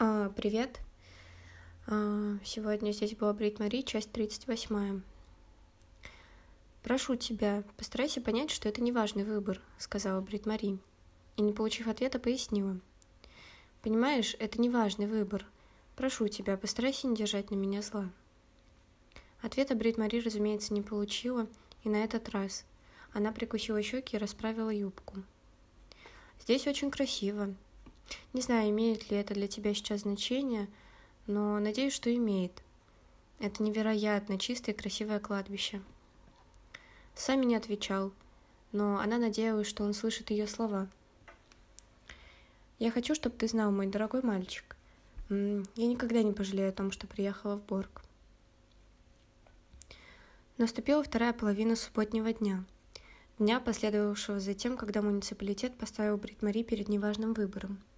А, привет. А, сегодня здесь была Брит Мари, часть 38. Прошу тебя, постарайся понять, что это не важный выбор, сказала Брит Мари. И не получив ответа, пояснила. Понимаешь, это не важный выбор. Прошу тебя, постарайся не держать на меня зла. Ответа Брит Мари, разумеется, не получила, и на этот раз. Она прикусила щеки и расправила юбку. Здесь очень красиво, не знаю, имеет ли это для тебя сейчас значение, но надеюсь, что имеет. Это невероятно чистое и красивое кладбище. Сами не отвечал, но она надеялась, что он слышит ее слова. «Я хочу, чтобы ты знал, мой дорогой мальчик. Я никогда не пожалею о том, что приехала в Борг». Наступила вторая половина субботнего дня. Дня, последовавшего за тем, когда муниципалитет поставил Брит-Мари перед неважным выбором –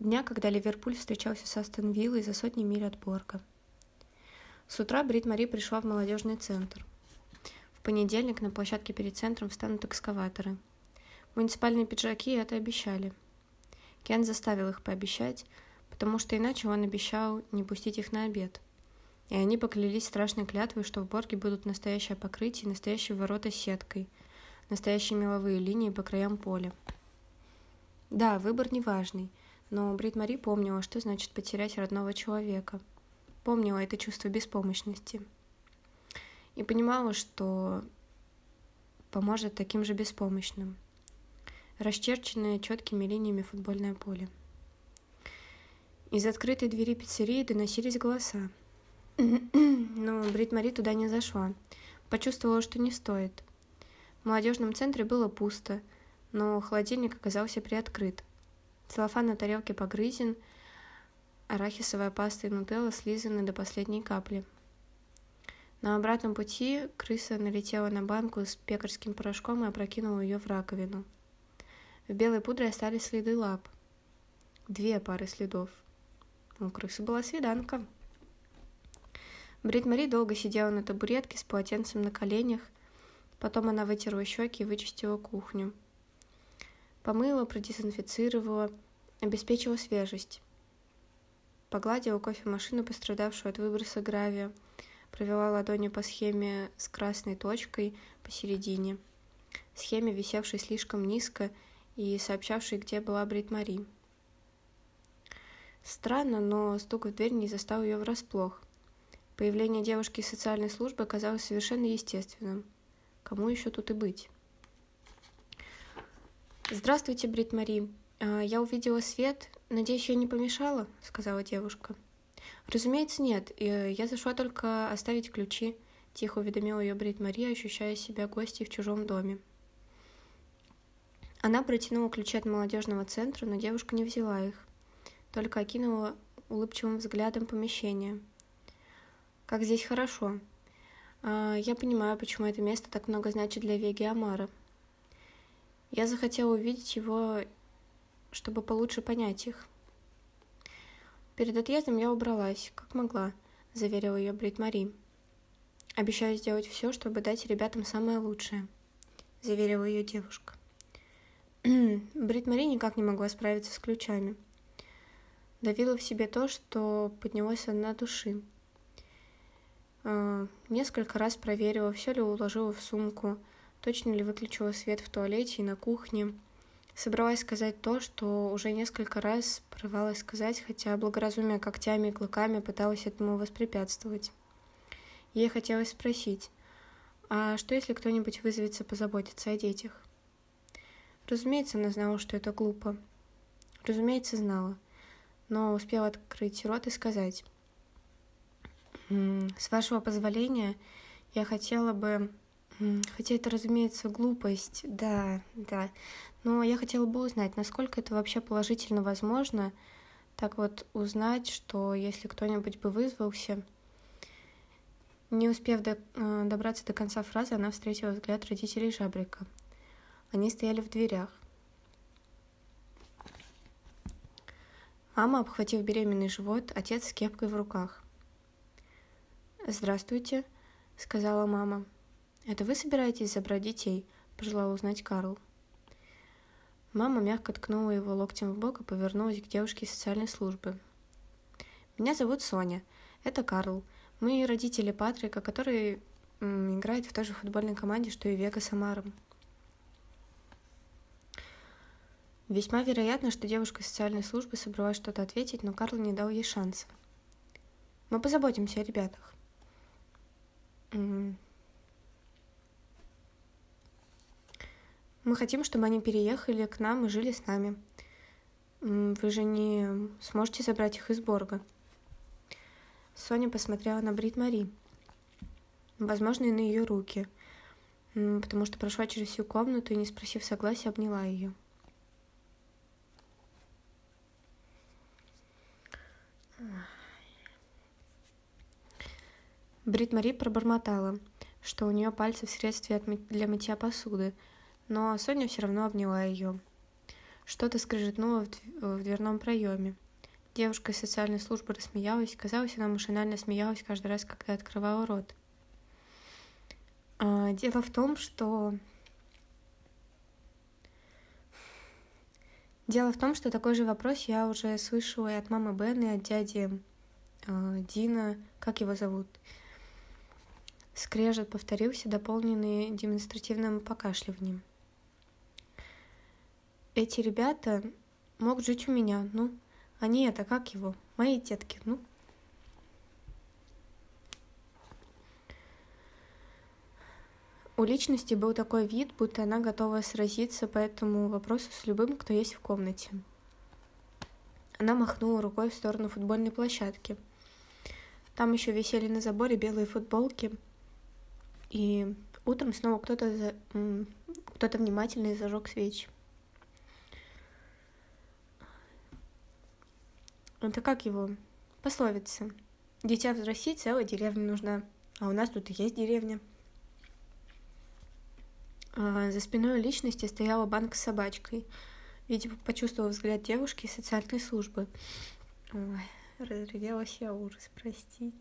дня, когда Ливерпуль встречался с Астон Виллой за сотни миль от Борга. С утра Брит Мари пришла в молодежный центр. В понедельник на площадке перед центром встанут экскаваторы. Муниципальные пиджаки это обещали. Кен заставил их пообещать, потому что иначе он обещал не пустить их на обед. И они поклялись страшной клятвой, что в Борге будут настоящее покрытие, настоящие ворота с сеткой, настоящие меловые линии по краям поля. Да, выбор неважный, но Брит Мари помнила, что значит потерять родного человека. Помнила это чувство беспомощности. И понимала, что поможет таким же беспомощным. Расчерченное четкими линиями футбольное поле. Из открытой двери пиццерии доносились голоса. Но Брит Мари туда не зашла. Почувствовала, что не стоит. В молодежном центре было пусто, но холодильник оказался приоткрыт. Целлофан на тарелке погрызен, арахисовая паста и нутелла слизаны до последней капли. На обратном пути крыса налетела на банку с пекарским порошком и опрокинула ее в раковину. В белой пудре остались следы лап. Две пары следов. У крысы была свиданка. Брит Мари долго сидела на табуретке с полотенцем на коленях. Потом она вытерла щеки и вычистила кухню. Помыла, продезинфицировала, обеспечила свежесть. Погладила кофемашину, пострадавшую от выброса гравия, провела ладонью по схеме с красной точкой посередине, схеме, висевшей слишком низко и сообщавшей, где была Брит Мари. Странно, но стук в дверь не застал ее врасплох. Появление девушки из социальной службы казалось совершенно естественным. Кому еще тут и быть? «Здравствуйте, Брит Мари. А, я увидела свет. Надеюсь, я не помешала?» — сказала девушка. «Разумеется, нет. Я зашла только оставить ключи», — тихо уведомила ее Брит Мари, ощущая себя гостьей в чужом доме. Она протянула ключи от молодежного центра, но девушка не взяла их, только окинула улыбчивым взглядом помещение. «Как здесь хорошо. А, я понимаю, почему это место так много значит для Веги Амара», я захотела увидеть его, чтобы получше понять их. Перед отъездом я убралась, как могла, заверила ее Брит Мари. Обещаю сделать все, чтобы дать ребятам самое лучшее, заверила ее девушка. Брит Мари никак не могла справиться с ключами. Давила в себе то, что поднялось на души. А, несколько раз проверила, все ли уложила в сумку, точно ли выключила свет в туалете и на кухне. Собралась сказать то, что уже несколько раз порывалась сказать, хотя благоразумие когтями и клыками пыталась этому воспрепятствовать. Ей хотелось спросить, а что если кто-нибудь вызовется позаботиться о детях? Разумеется, она знала, что это глупо. Разумеется, знала, но успела открыть рот и сказать. «С вашего позволения, я хотела бы Хотя это, разумеется, глупость, да, да. Но я хотела бы узнать, насколько это вообще положительно возможно, так вот узнать, что если кто-нибудь бы вызвался, не успев до, э, добраться до конца фразы, она встретила взгляд родителей Жабрика. Они стояли в дверях. Мама, обхватив беременный живот, отец с кепкой в руках. «Здравствуйте», — сказала мама. «Это вы собираетесь забрать детей?» – пожелал узнать Карл. Мама мягко ткнула его локтем в бок и повернулась к девушке из социальной службы. Меня зовут Соня. Это Карл. Мы родители Патрика, который м, играет в той же футбольной команде, что и Вега Самаром. Весьма вероятно, что девушка из социальной службы собралась что-то ответить, но Карл не дал ей шанса. Мы позаботимся о ребятах. Мы хотим, чтобы они переехали к нам и жили с нами. Вы же не сможете забрать их из Борга. Соня посмотрела на Брит Мари. Возможно, и на ее руки, потому что прошла через всю комнату и, не спросив согласия, обняла ее. Брит Мари пробормотала, что у нее пальцы в средстве для мытья посуды, но Соня все равно обняла ее. Что-то скрежетнуло в дверном проеме. Девушка из социальной службы рассмеялась. Казалось, она машинально смеялась каждый раз, когда открывала рот. А, дело в том, что... Дело в том, что такой же вопрос я уже слышала и от мамы Бен, и от дяди э, Дина, как его зовут. Скрежет повторился, дополненный демонстративным покашливанием. Эти ребята могут жить у меня, ну, они это, как его, мои детки, ну. У личности был такой вид, будто она готова сразиться по этому вопросу с любым, кто есть в комнате. Она махнула рукой в сторону футбольной площадки. Там еще висели на заборе белые футболки — и утром снова кто-то кто-то внимательный зажег свечи. Это как его? Пословица. Дитя взрасти, целая деревня нужна. А у нас тут и есть деревня. А за спиной личности стояла банка с собачкой. Видимо, почувствовала взгляд девушки из социальной службы. Ой, разревелась я ужас, простите.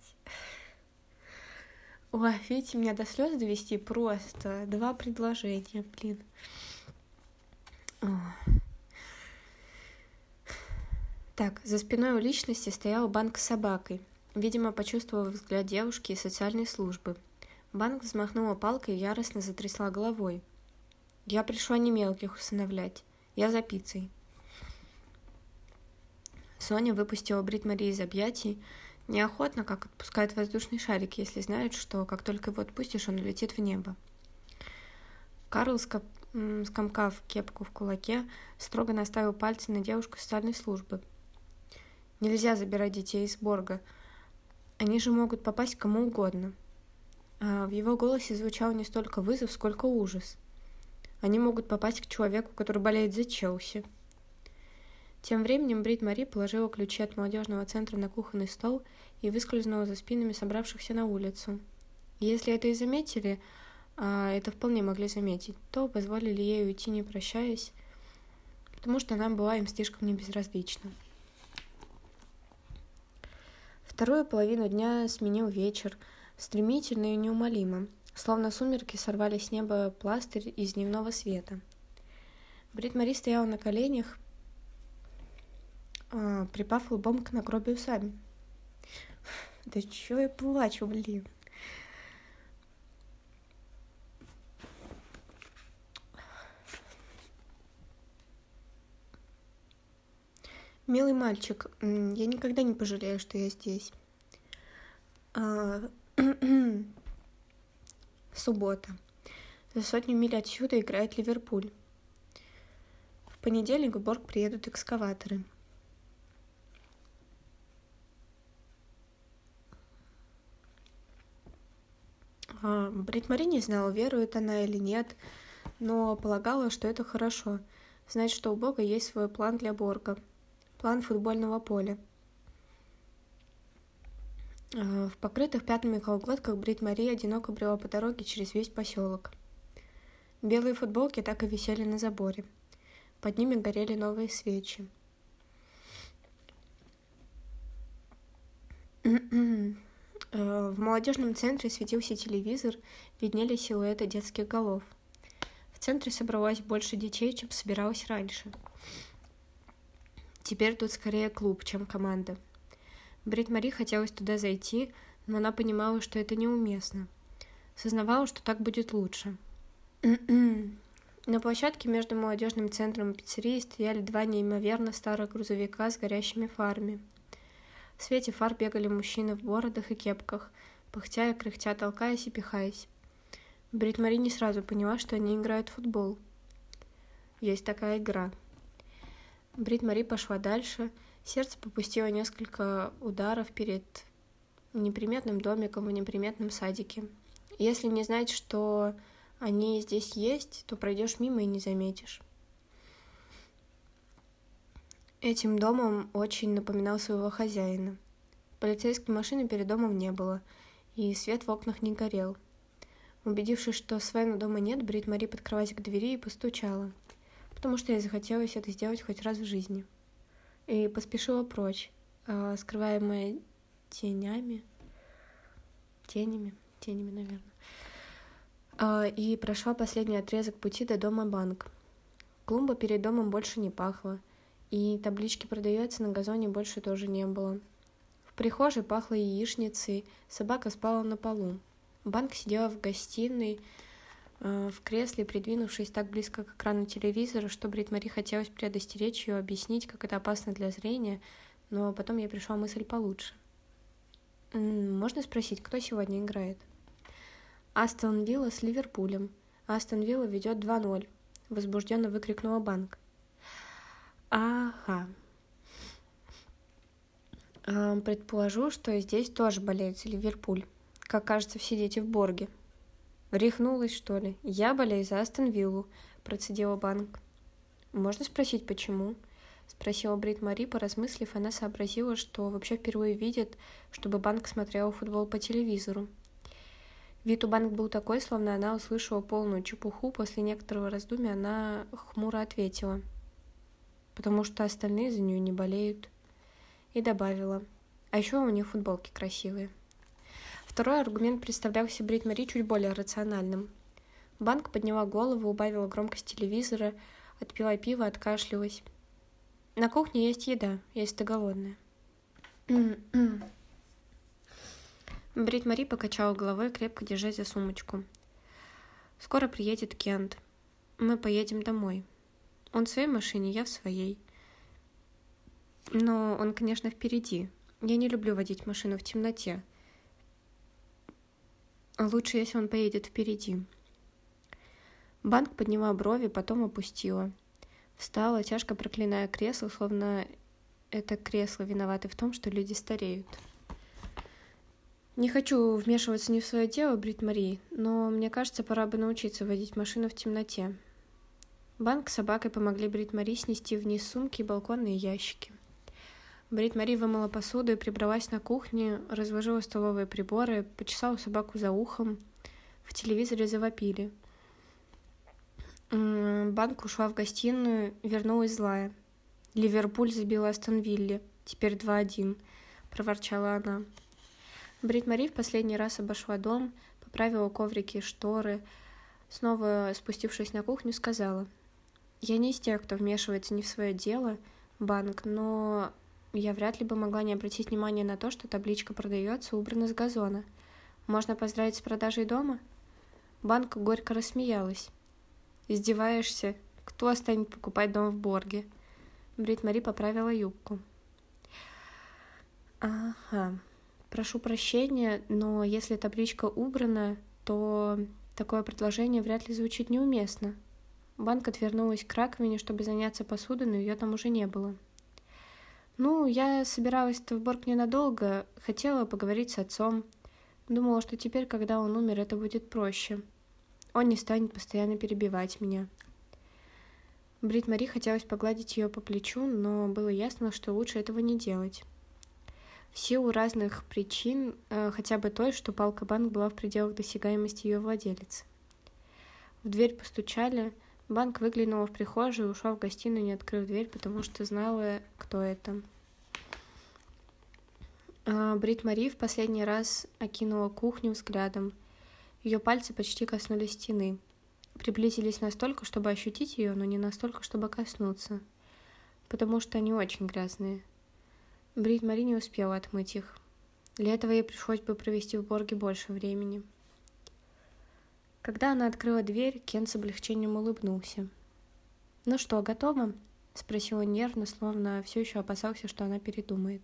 Ой, видите, меня до слез довести просто. Два предложения, блин. Так, за спиной у личности стоял банк с собакой. Видимо, почувствовал взгляд девушки из социальной службы. Банк взмахнула палкой и яростно затрясла головой. Я пришла не мелких усыновлять. Я за пиццей. Соня выпустила Брит Мари из объятий, Неохотно, как отпускают воздушный шарик, если знают, что как только его отпустишь, он улетит в небо. Карл, скомкав кепку в кулаке, строго наставил пальцы на девушку социальной службы. Нельзя забирать детей из Борга. Они же могут попасть кому угодно. А в его голосе звучал не столько вызов, сколько ужас. Они могут попасть к человеку, который болеет за Челси. Тем временем Брит Мари положила ключи от молодежного центра на кухонный стол и выскользнула за спинами собравшихся на улицу. Если это и заметили, а это вполне могли заметить, то позволили ей уйти, не прощаясь, потому что она была им слишком небезразлична. Вторую половину дня сменил вечер, стремительно и неумолимо, словно сумерки сорвали с неба пластырь из дневного света. Брит Мари стояла на коленях, а, припав лбом к нагробию сами. Да чё я плачу, блин? Милый мальчик, я никогда не пожалею, что я здесь. А, суббота. За сотню миль отсюда играет Ливерпуль. В понедельник в Борг приедут экскаваторы. А, Брит Мари не знала, верует она или нет, но полагала, что это хорошо. Знать, что у Бога есть свой план для Борга. План футбольного поля. А, в покрытых пятнами колготках Брит Мари одиноко брела по дороге через весь поселок. Белые футболки так и висели на заборе. Под ними горели новые свечи. Э, в молодежном центре светился телевизор, виднели силуэты детских голов. В центре собралось больше детей, чем собиралось раньше. Теперь тут скорее клуб, чем команда. Брит Мари хотелось туда зайти, но она понимала, что это неуместно. Сознавала, что так будет лучше. На площадке между молодежным центром и пиццерией стояли два неимоверно старых грузовика с горящими фарами. В свете фар бегали мужчины в бородах и кепках, пыхтя и кряхтя, толкаясь и пихаясь. Брит Мари не сразу поняла, что они играют в футбол. Есть такая игра. Брит Мари пошла дальше, сердце попустило несколько ударов перед неприметным домиком в неприметном садике. Если не знать, что они здесь есть, то пройдешь мимо и не заметишь. Этим домом очень напоминал своего хозяина. Полицейской машины перед домом не было, и свет в окнах не горел. Убедившись, что Свена дома нет, Брит Мари подкрылась к двери и постучала, потому что ей захотелось это сделать хоть раз в жизни. И поспешила прочь, а, скрываемая тенями, тенями, тенями, наверное. А, и прошла последний отрезок пути до дома банк. Клумба перед домом больше не пахла, и таблички «Продается» на газоне больше тоже не было. В прихожей пахло яичницей, собака спала на полу. Банк сидела в гостиной, в кресле, придвинувшись так близко к экрану телевизора, что Брит Мари хотелось предостеречь ее, объяснить, как это опасно для зрения, но потом ей пришла мысль получше. «Можно спросить, кто сегодня играет?» Астон Вилла с Ливерпулем. Астон Вилла ведет 2-0. Возбужденно выкрикнула банк. Ага. Предположу, что здесь тоже болеет Ливерпуль. Как кажется, все дети в Борге. Рехнулась, что ли? Я болею за Астон Виллу, процедила банк. Можно спросить, почему? Спросила Брит Мари, поразмыслив, она сообразила, что вообще впервые видит, чтобы банк смотрела футбол по телевизору. Вид у банк был такой, словно она услышала полную чепуху. После некоторого раздумья она хмуро ответила, потому что остальные за нее не болеют. И добавила, а еще у них футболки красивые. Второй аргумент представлялся Брит Мари чуть более рациональным. Банк подняла голову, убавила громкость телевизора, отпила пиво, откашлялась. На кухне есть еда, если ты голодная. Брит Мари покачала головой, крепко держась за сумочку. «Скоро приедет Кент. Мы поедем домой. Он в своей машине, я в своей. Но он, конечно, впереди. Я не люблю водить машину в темноте. Лучше, если он поедет впереди». Банк подняла брови, потом опустила. Встала, тяжко проклиная кресло, словно это кресло виноваты в том, что люди стареют. Не хочу вмешиваться не в свое дело, Брит Мари, но мне кажется, пора бы научиться водить машину в темноте. Банк с собакой помогли Брит Мари снести вниз сумки и балконные ящики. Брит Мари вымыла посуду и прибралась на кухне, разложила столовые приборы, почесала собаку за ухом. В телевизоре завопили. Банк ушла в гостиную, вернулась злая. Ливерпуль забил Астон Вилли. Теперь 2-1, проворчала она. Брит Мари в последний раз обошла дом, поправила коврики и шторы. Снова спустившись на кухню, сказала. «Я не из тех, кто вмешивается не в свое дело, банк, но я вряд ли бы могла не обратить внимания на то, что табличка продается убрана с газона. Можно поздравить с продажей дома?» Банк горько рассмеялась. «Издеваешься? Кто станет покупать дом в Борге?» Брит Мари поправила юбку. «Ага», прошу прощения, но если табличка убрана, то такое предложение вряд ли звучит неуместно. Банк отвернулась к раковине, чтобы заняться посудой, но ее там уже не было. Ну, я собиралась-то в Борг ненадолго, хотела поговорить с отцом. Думала, что теперь, когда он умер, это будет проще. Он не станет постоянно перебивать меня. Брит Мари хотелось погладить ее по плечу, но было ясно, что лучше этого не делать в силу разных причин, э, хотя бы той, что палка банк была в пределах досягаемости ее владелицы. В дверь постучали, банк выглянула в прихожую и ушла в гостиную, не открыв дверь, потому что знала, кто это. А, Брит Мари в последний раз окинула кухню взглядом. Ее пальцы почти коснулись стены. Приблизились настолько, чтобы ощутить ее, но не настолько, чтобы коснуться. Потому что они очень грязные. Брит Мари не успела отмыть их. Для этого ей пришлось бы провести в Борге больше времени. Когда она открыла дверь, Кен с облегчением улыбнулся. «Ну что, готова?» — спросил он нервно, словно все еще опасался, что она передумает.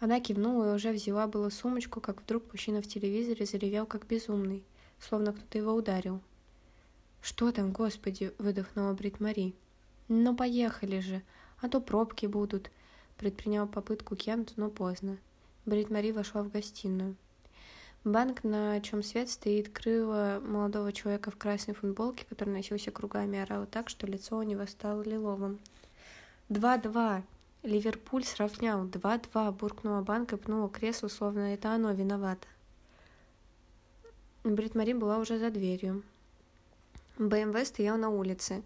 Она кивнула и уже взяла было сумочку, как вдруг мужчина в телевизоре заревел как безумный, словно кто-то его ударил. «Что там, господи?» — выдохнула Брит Мари. «Ну, поехали же, а то пробки будут», — предпринял попытку Кент, но поздно. Брит Мари вошла в гостиную. Банк, на чем свет стоит, крыло молодого человека в красной футболке, который носился кругами, орал так, что лицо у него стало лиловым. «Два-два!» Ливерпуль сравнял. Два-два, буркнула банк и пнула кресло, словно это оно виновато. Брит Мари была уже за дверью. БМВ стоял на улице.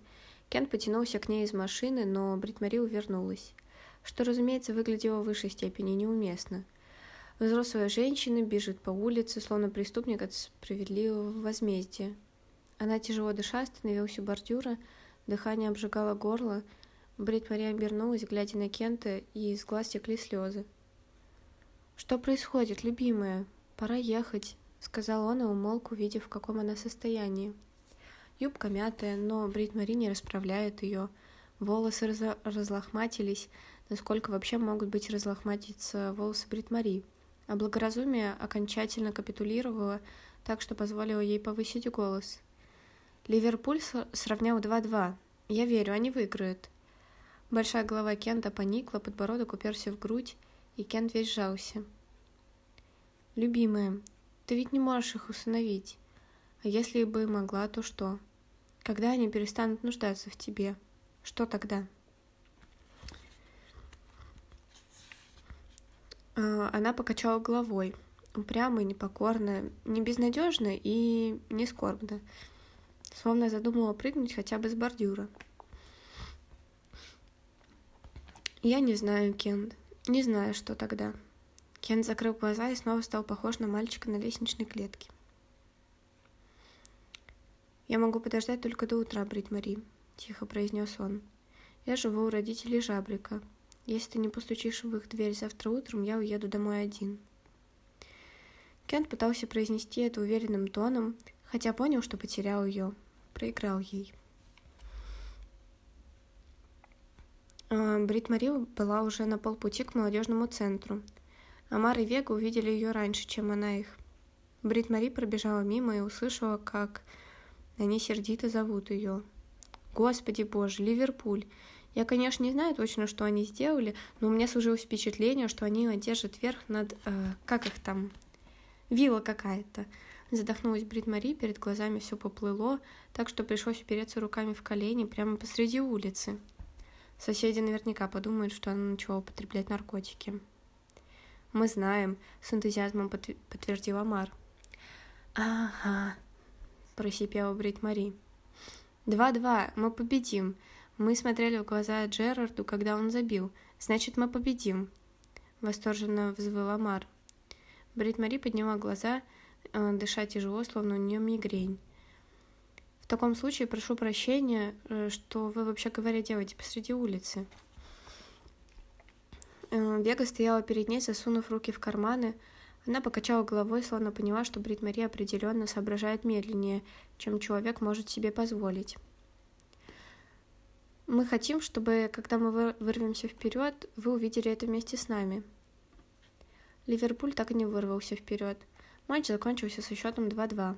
Кент потянулся к ней из машины, но Брит Мари увернулась, что, разумеется, выглядело в высшей степени неуместно. Взрослая женщина бежит по улице, словно преступник от справедливого возмездия. Она тяжело дыша остановилась у бордюра, дыхание обжигало горло, Брит Мария обернулась, глядя на Кента, и из глаз текли слезы. «Что происходит, любимая? Пора ехать», — сказал он и умолк, увидев, в каком она состоянии. Юбка мятая, но Брит Мари не расправляет ее. Волосы раз разлохматились, насколько вообще могут быть разлохматиться волосы Брит Мари. А благоразумие окончательно капитулировало, так что позволило ей повысить голос. Ливерпуль сравнял 2-2. Я верю, они выиграют. Большая голова Кента поникла, подбородок уперся в грудь, и Кент весь сжался. «Любимая, ты ведь не можешь их усыновить. А если бы могла, то что? Когда они перестанут нуждаться в тебе? Что тогда?» Она покачала головой, упрямо и непокорно, не безнадежно и не скорбно, словно задумала прыгнуть хотя бы с бордюра. Я не знаю, Кент. Не знаю, что тогда. Кент закрыл глаза и снова стал похож на мальчика на лестничной клетке. «Я могу подождать только до утра, Брит Мари», — тихо произнес он. «Я живу у родителей Жабрика. Если ты не постучишь в их дверь завтра утром, я уеду домой один». Кент пытался произнести это уверенным тоном, хотя понял, что потерял ее, проиграл ей. А, Брит Мари была уже на полпути к молодежному центру. Амар и Вега увидели ее раньше, чем она их. Брит Мари пробежала мимо и услышала, как они сердито зовут ее. Господи боже, Ливерпуль. Я, конечно, не знаю точно, что они сделали, но у меня сложилось впечатление, что они одержат верх над... Э, как их там? Вилла какая-то. Задохнулась Брит Мари, перед глазами все поплыло, так что пришлось упереться руками в колени прямо посреди улицы. Соседи наверняка подумают, что она начала употреблять наркотики. «Мы знаем», — с энтузиазмом подтвердил Амар. «Ага», — просипела Брит Мари. «Два-два, мы победим. Мы смотрели в глаза Джерарду, когда он забил. Значит, мы победим», — восторженно взвыл Амар. Брит Мари подняла глаза, э, дыша тяжело, словно у нее мигрень. В таком случае прошу прощения, э, что вы, вообще говоря, делаете посреди улицы. Э, Вега стояла перед ней, засунув руки в карманы. Она покачала головой, словно поняла, что Брит Мари определенно соображает медленнее, чем человек может себе позволить. Мы хотим, чтобы, когда мы вырвемся вперед, вы увидели это вместе с нами. Ливерпуль так и не вырвался вперед. Матч закончился со счетом 2-2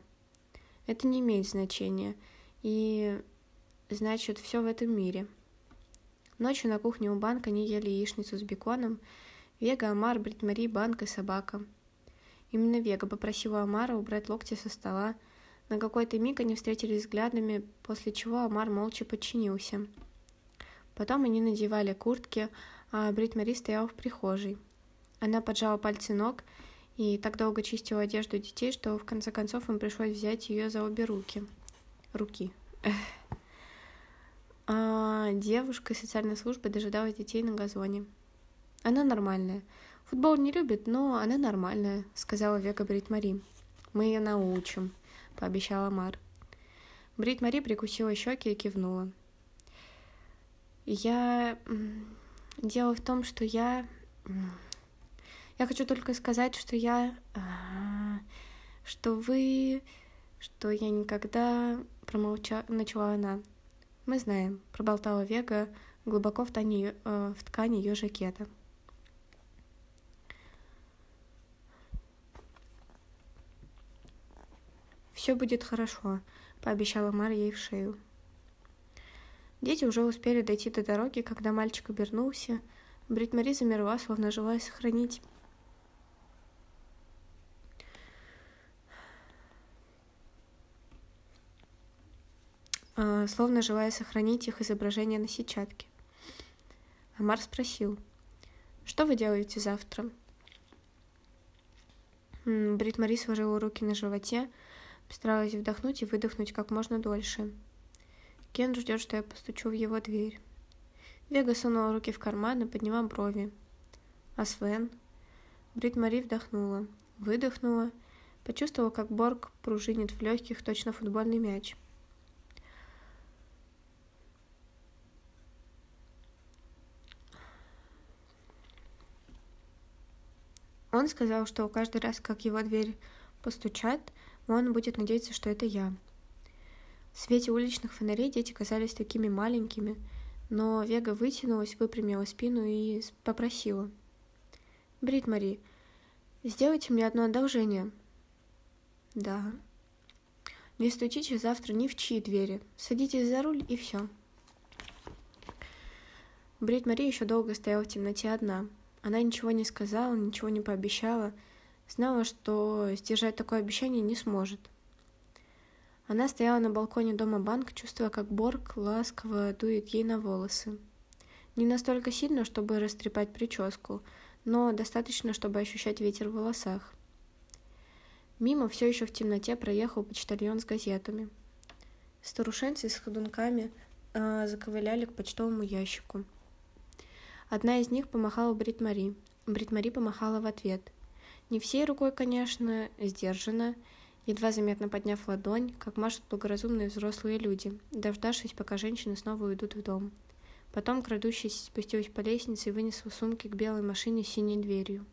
это не имеет значения. И значит, все в этом мире. Ночью на кухне у банка они ели яичницу с беконом. Вега, Амар, Бритмари, банк и собака. Именно Вега попросила Амара убрать локти со стола. На какой-то миг они встретились взглядами, после чего Амар молча подчинился. Потом они надевали куртки, а Бритмари стояла в прихожей. Она поджала пальцы ног и так долго чистила одежду детей, что в конце концов им пришлось взять ее за обе руки. Руки. А девушка из социальной службы дожидалась детей на газоне. Она нормальная. Футбол не любит, но она нормальная, сказала Века Брит Мари. Мы ее научим, пообещала Мар. Брит Мари прикусила щеки и кивнула. Я... Дело в том, что я Я хочу только сказать, что я... А, что вы... Что я никогда промолчала... Начала она. Мы знаем, проболтала Вега глубоко в, ткани, э, в ткани ее жакета. Все будет хорошо, пообещала Мар ей в шею. Дети уже успели дойти до дороги, когда мальчик обернулся. Брит Мари замерла, словно желая сохранить а, словно желая сохранить их изображение на сетчатке. Амар спросил, «Что вы делаете завтра?» Брит Мари сложила руки на животе, постаралась вдохнуть и выдохнуть как можно дольше. Кен ждет, что я постучу в его дверь. Вега сунула руки в карман и подняла брови. А Свен? Брит Мари вдохнула, выдохнула, почувствовала, как Борг пружинит в легких, точно футбольный мяч. Он сказал, что каждый раз, как его дверь постучат, он будет надеяться, что это я. В свете уличных фонарей дети казались такими маленькими, но Вега вытянулась, выпрямила спину и попросила. «Брит Мари, сделайте мне одно одолжение». «Да». «Не стучите завтра ни в чьи двери. Садитесь за руль и все». Брит Мари еще долго стояла в темноте одна. Она ничего не сказала, ничего не пообещала, знала, что сдержать такое обещание не сможет. Она стояла на балконе дома банк, чувствуя, как Борг ласково дует ей на волосы. Не настолько сильно, чтобы растрепать прическу, но достаточно, чтобы ощущать ветер в волосах. Мимо все еще в темноте проехал почтальон с газетами. Старушенцы с ходунками э, заковыляли к почтовому ящику. Одна из них помахала Брит Мари. Брит Мари помахала в ответ. Не всей рукой, конечно, сдержанно, едва заметно подняв ладонь, как машут благоразумные взрослые люди, дождавшись, пока женщины снова уйдут в дом. Потом, крадущись, спустилась по лестнице и вынесла сумки к белой машине с синей дверью.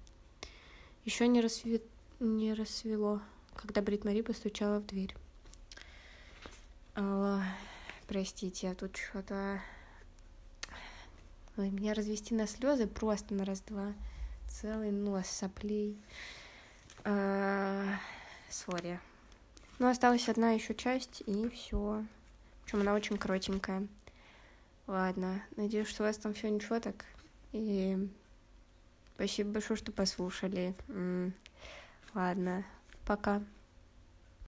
Еще не, рассве... не рассвело, когда Брит Мари постучала в дверь. О, простите, я тут что-то Ой, меня развести на слезы просто на раз-два. Целый нос соплей. А, сори. Ну, осталась одна еще часть, и все. Причем она очень коротенькая. Ладно, надеюсь, что у вас там все ничего так. И спасибо большое, что послушали. Ладно, пока.